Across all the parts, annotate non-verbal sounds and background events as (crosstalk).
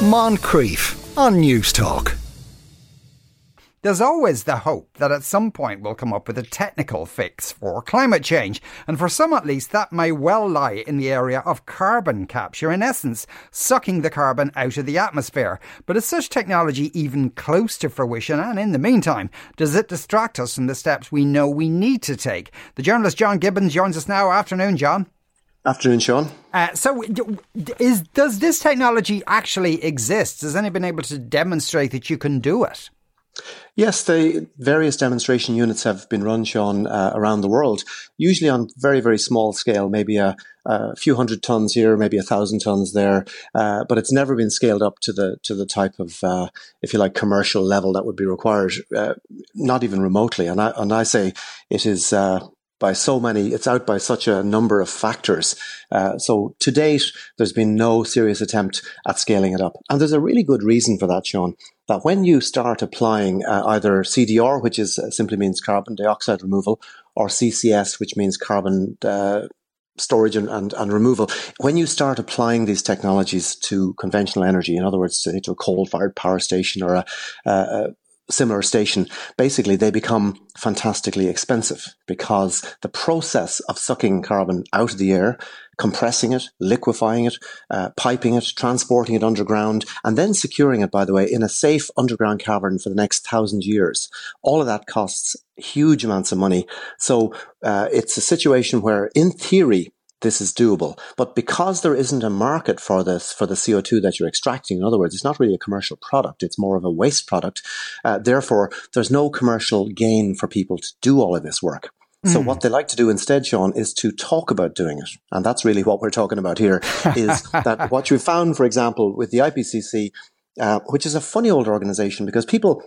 Moncrieff on Newstalk. There's always the hope that at some point we'll come up with a technical fix for climate change, and for some at least that may well lie in the area of carbon capture, in essence, sucking the carbon out of the atmosphere. But is such technology even close to fruition? And in the meantime, does it distract us from the steps we know we need to take? The journalist John Gibbons joins us now. Afternoon, John. Afternoon, Sean. Uh, so, is does this technology actually exist? Has anyone been able to demonstrate that you can do it? Yes, the various demonstration units have been run, Sean, uh, around the world, usually on very, very small scale, maybe a, a few hundred tons here, maybe a thousand tons there, uh, but it's never been scaled up to the to the type of, uh, if you like, commercial level that would be required, uh, not even remotely. And I and I say it is uh, by so many, it's out by such a number of factors. Uh, so to date, there's been no serious attempt at scaling it up. And there's a really good reason for that, Sean, that when you start applying uh, either CDR, which is uh, simply means carbon dioxide removal, or CCS, which means carbon uh, storage and, and, and, removal. When you start applying these technologies to conventional energy, in other words, to, to a coal-fired power station or a, a, similar station, basically they become fantastically expensive because the process of sucking carbon out of the air, compressing it, liquefying it, uh, piping it, transporting it underground, and then securing it, by the way, in a safe underground cavern for the next thousand years, all of that costs huge amounts of money. So uh, it's a situation where, in theory, this is doable. But because there isn't a market for this, for the CO2 that you're extracting, in other words, it's not really a commercial product, it's more of a waste product. Uh, therefore, there's no commercial gain for people to do all of this work. So mm. what they like to do instead, Sean, is to talk about doing it. And that's really what we're talking about here is (laughs) that what you found, for example, with the IPCC, uh, which is a funny old organization because people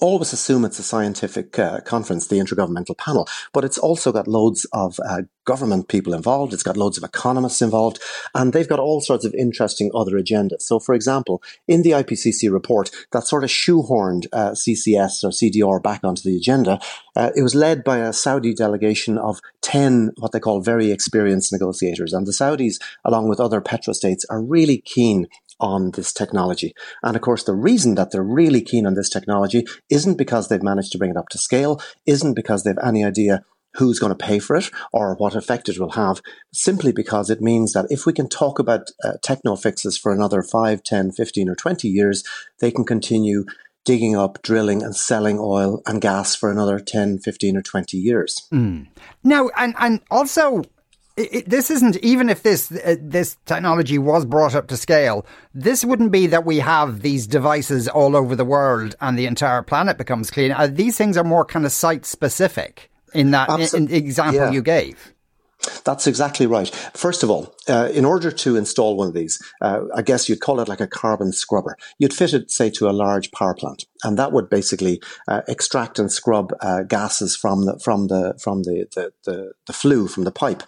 always assume it's a scientific uh, conference, the Intergovernmental Panel, but it's also got loads of uh, government people involved. It's got loads of economists involved, and they've got all sorts of interesting other agendas. So, for example, in the IPCC report that sort of shoehorned uh, CCS or CDR back onto the agenda, uh, it was led by a Saudi delegation of 10 what they call very experienced negotiators. And the Saudis, along with other petrostates, are really keen on this technology. And of course, the reason that they're really keen on this technology isn't because they've managed to bring it up to scale, isn't because they've any idea who's going to pay for it or what effect it will have, simply because it means that if we can talk about uh, techno fixes for another 5, 10, 15, or 20 years, they can continue digging up, drilling, and selling oil and gas for another 10, 15, or 20 years. Mm. Now, and, and also, it, it, this isn't even if this uh, this technology was brought up to scale. This wouldn't be that we have these devices all over the world and the entire planet becomes clean. Uh, these things are more kind of site specific in that in, in example yeah. you gave. That's exactly right. First of all, uh, in order to install one of these, uh, I guess you'd call it like a carbon scrubber. You'd fit it, say, to a large power plant, and that would basically uh, extract and scrub uh, gases from the from the from the the, the, the flue from the pipe.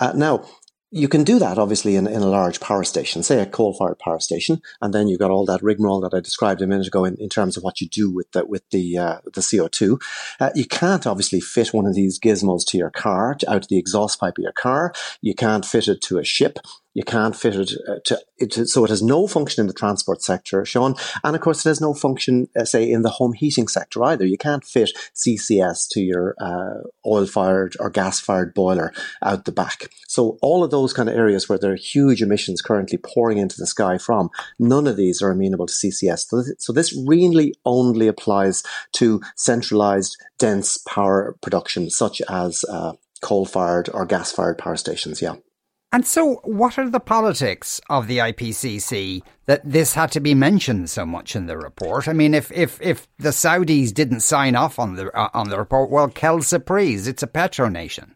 Uh, now, you can do that obviously in, in a large power station, say a coal fired power station, and then you've got all that rigmarole that I described a minute ago in, in terms of what you do with the, with the, uh, the CO2. Uh, you can't obviously fit one of these gizmos to your car, to, out of the exhaust pipe of your car. You can't fit it to a ship. You can't fit it uh, to it, so it has no function in the transport sector, Sean. And of course, it has no function, uh, say, in the home heating sector either. You can't fit CCS to your uh, oil fired or gas fired boiler out the back. So all of those kind of areas where there are huge emissions currently pouring into the sky from, none of these are amenable to CCS. So this, so this really only applies to centralized, dense power production, such as uh, coal fired or gas fired power stations. Yeah. And so, what are the politics of the IPCC that this had to be mentioned so much in the report? I mean, if if if the Saudis didn't sign off on the uh, on the report, well, quelle surprise! It's a petronation.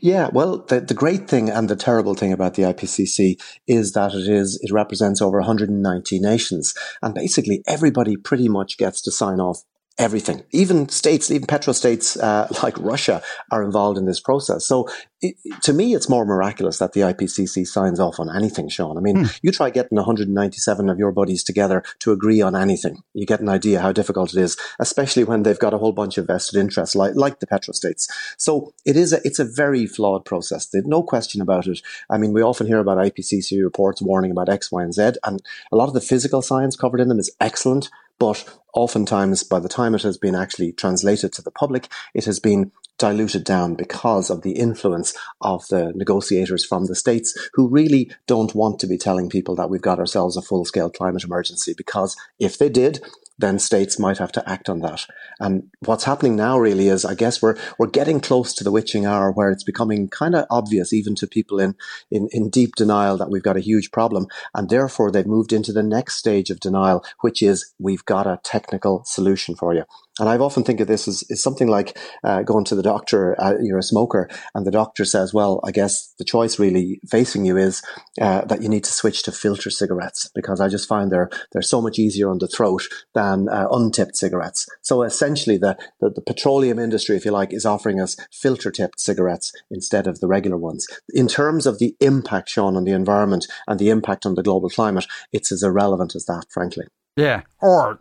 Yeah, well, the, the great thing and the terrible thing about the IPCC is that it is it represents over 190 nations, and basically everybody pretty much gets to sign off everything. Even states, even petrostates uh, (laughs) like Russia are involved in this process. So it, to me, it's more miraculous that the IPCC signs off on anything, Sean. I mean, hmm. you try getting 197 of your buddies together to agree on anything. You get an idea how difficult it is, especially when they've got a whole bunch of vested interests like, like the petrostates. So it is a, it's a very flawed process. There's no question about it. I mean, we often hear about IPCC reports warning about X, Y, and Z, and a lot of the physical science covered in them is excellent. But oftentimes, by the time it has been actually translated to the public, it has been diluted down because of the influence of the negotiators from the states who really don't want to be telling people that we've got ourselves a full scale climate emergency because if they did, then states might have to act on that. And what's happening now really is, I guess we're, we're getting close to the witching hour where it's becoming kind of obvious, even to people in, in, in deep denial that we've got a huge problem. And therefore they've moved into the next stage of denial, which is we've got a technical solution for you. And I've often think of this as, as something like uh, going to the doctor, uh, you're a smoker, and the doctor says, well, I guess the choice really facing you is uh, that you need to switch to filter cigarettes because I just find they're, they're so much easier on the throat than uh, untipped cigarettes. So essentially the, the, the petroleum industry, if you like, is offering us filter tipped cigarettes instead of the regular ones. In terms of the impact, Sean, on the environment and the impact on the global climate, it's as irrelevant as that, frankly. Yeah. Or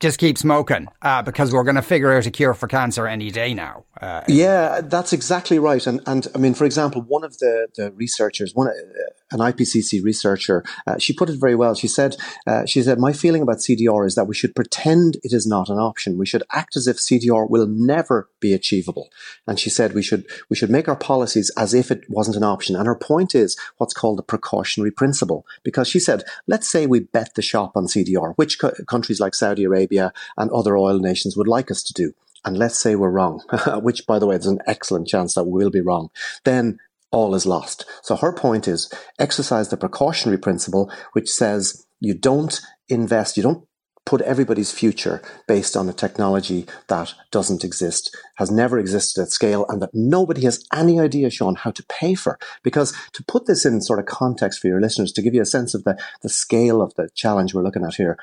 just keep smoking uh, because we're going to figure out a cure for cancer any day now. Uh, yeah, that's exactly right. And and I mean, for example, one of the the researchers, one an IPCC researcher, uh, she put it very well. She said, uh, she said, my feeling about CDR is that we should pretend it is not an option. We should act as if CDR will never be achievable. And she said we should we should make our policies as if it wasn't an option. And her point is what's called the precautionary principle, because she said, let's say we bet the shop on CDR, which co- countries like Saudi Arabia and other oil nations would like us to do and let's say we're wrong, (laughs) which by the way, there's an excellent chance that we will be wrong, then all is lost. So her point is exercise the precautionary principle, which says you don't invest, you don't put everybody's future based on a technology that doesn't exist, has never existed at scale, and that nobody has any idea, Sean, how to pay for. Because to put this in sort of context for your listeners, to give you a sense of the, the scale of the challenge we're looking at here,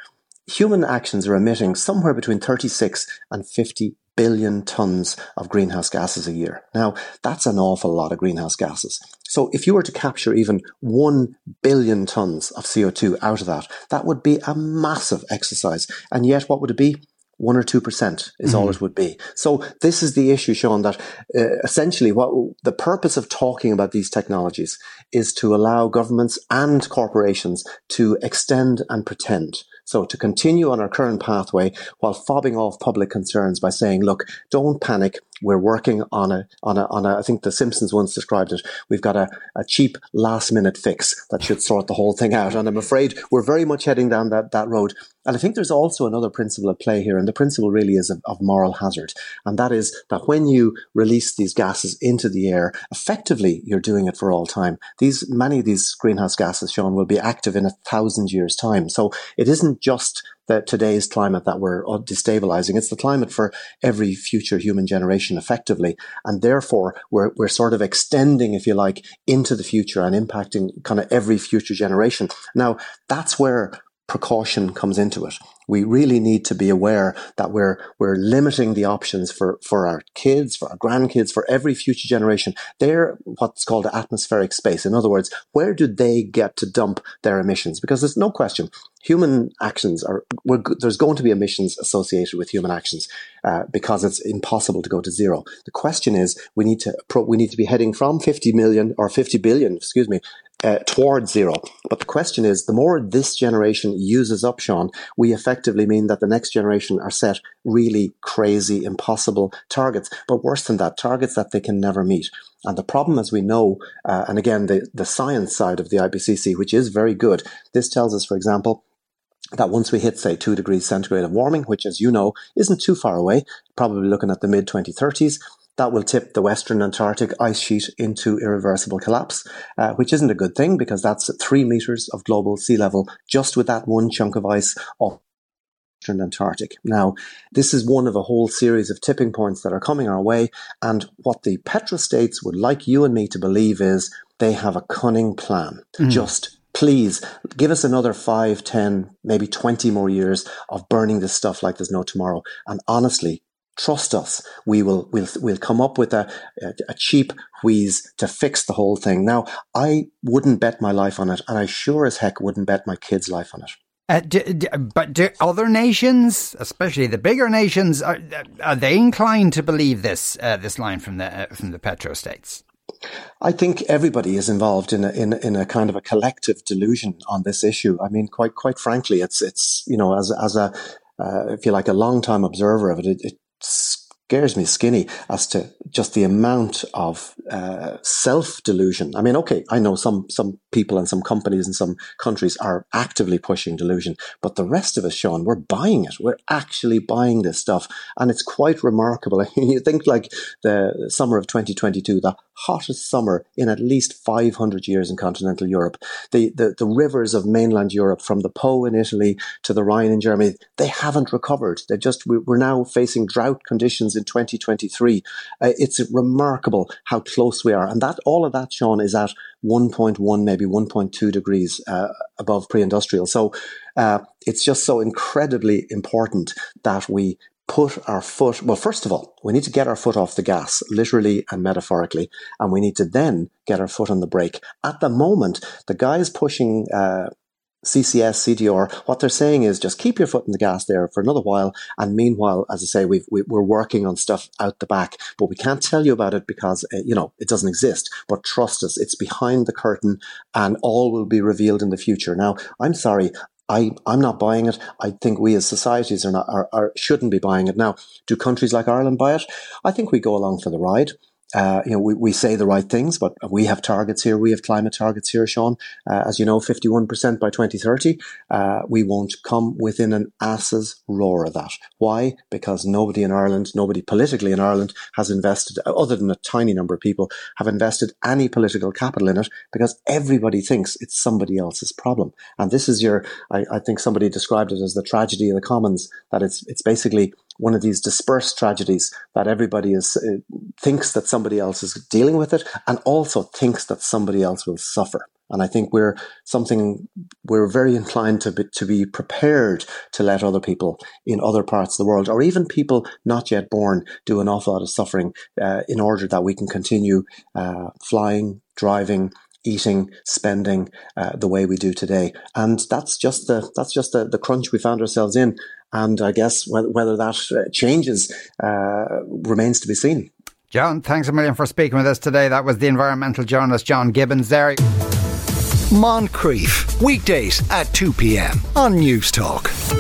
human actions are emitting somewhere between 36 and 50 billion tons of greenhouse gases a year. Now, that's an awful lot of greenhouse gases. So if you were to capture even 1 billion tons of CO2 out of that, that would be a massive exercise. And yet, what would it be? one or two percent is mm-hmm. all it would be. So this is the issue, Sean. That uh, essentially, what the purpose of talking about these technologies is to allow governments and corporations to extend and pretend. So to continue on our current pathway while fobbing off public concerns by saying, look, don't panic. We're working on a, on a, on a, I think the Simpsons once described it. We've got a, a cheap last minute fix that should sort the whole thing out. And I'm afraid we're very much heading down that, that road. And I think there's also another principle at play here. And the principle really is of, of moral hazard. And that is that when you release these gases into the air, effectively you're doing it for all time. These, many of these greenhouse gases, Sean, will be active in a thousand years time. So it isn't just the, today's climate that we're uh, destabilizing. It's the climate for every future human generation effectively. And therefore we're, we're sort of extending, if you like, into the future and impacting kind of every future generation. Now that's where precaution comes into it. We really need to be aware that we're, we're limiting the options for, for our kids, for our grandkids, for every future generation. They're what's called atmospheric space. In other words, where do they get to dump their emissions? Because there's no question, human actions are, there's going to be emissions associated with human actions, uh, because it's impossible to go to zero. The question is, we need to, we need to be heading from 50 million or 50 billion, excuse me, uh, towards zero. But the question is, the more this generation uses up, Sean, we effectively mean that the next generation are set really crazy, impossible targets. But worse than that, targets that they can never meet. And the problem, as we know, uh, and again, the, the science side of the IPCC, which is very good, this tells us, for example, that once we hit, say, two degrees centigrade of warming, which, as you know, isn't too far away, probably looking at the mid 2030s, that will tip the Western Antarctic ice sheet into irreversible collapse, uh, which isn't a good thing because that's three meters of global sea level just with that one chunk of ice off Western Antarctic. Now, this is one of a whole series of tipping points that are coming our way. And what the petrostates would like you and me to believe is they have a cunning plan. Mm. Just please give us another five, ten, maybe 20 more years of burning this stuff like there's no tomorrow. And honestly, trust us. We will, we'll, we'll come up with a, a, cheap wheeze to fix the whole thing. Now, I wouldn't bet my life on it. And I sure as heck wouldn't bet my kids' life on it. Uh, do, do, but do other nations, especially the bigger nations, are, are they inclined to believe this uh, this line from the uh, from the petrostates? I think everybody is involved in a, in, in a kind of a collective delusion on this issue. I mean, quite quite frankly, it's it's you know as as a uh, if you like a long time observer of it, it, it's scares me skinny as to just the amount of uh, self delusion. I mean, okay, I know some some people and some companies and some countries are actively pushing delusion, but the rest of us, Sean, we're buying it. We're actually buying this stuff, and it's quite remarkable. (laughs) you think like the summer of 2022, the hottest summer in at least 500 years in continental Europe. The, the, the rivers of mainland Europe, from the Po in Italy to the Rhine in Germany, they haven't recovered. They're just, we're now facing drought conditions in 2023. Uh, it's remarkable how close we are. And that, all of that, Sean, is at 1.1, maybe 1.2 degrees uh, above pre-industrial. So uh, it's just so incredibly important that we put our foot, well, first of all, we need to get our foot off the gas, literally and metaphorically, and we need to then get our foot on the brake. At the moment, the guys pushing uh, CCS, CDR, what they're saying is just keep your foot in the gas there for another while. And meanwhile, as I say, we are working on stuff out the back, but we can't tell you about it because, uh, you know, it doesn't exist. But trust us, it's behind the curtain and all will be revealed in the future. Now, I'm sorry. I, I'm not buying it. I think we as societies are not, are, are, shouldn't be buying it. Now, do countries like Ireland buy it? I think we go along for the ride. Uh, you know, we, we say the right things, but we have targets here. We have climate targets here, Sean. Uh, as you know, 51% by 2030. Uh, we won't come within an ass's roar of that. Why? Because nobody in Ireland, nobody politically in Ireland has invested, other than a tiny number of people, have invested any political capital in it because everybody thinks it's somebody else's problem. And this is your, I, I think somebody described it as the tragedy of the commons, that it's, it's basically one of these dispersed tragedies that everybody is uh, thinks that somebody else is dealing with it and also thinks that somebody else will suffer. And I think we're something we're very inclined to be, to be prepared to let other people in other parts of the world, or even people not yet born, do an awful lot of suffering uh, in order that we can continue uh, flying, driving, eating, spending uh, the way we do today. And that's just the that's just the, the crunch we found ourselves in. And I guess whether, whether that uh, changes uh, remains to be seen. John, thanks a million for speaking with us today. That was the environmental journalist John Gibbons there. Moncrieff, weekdays at 2 p.m. on Newstalk.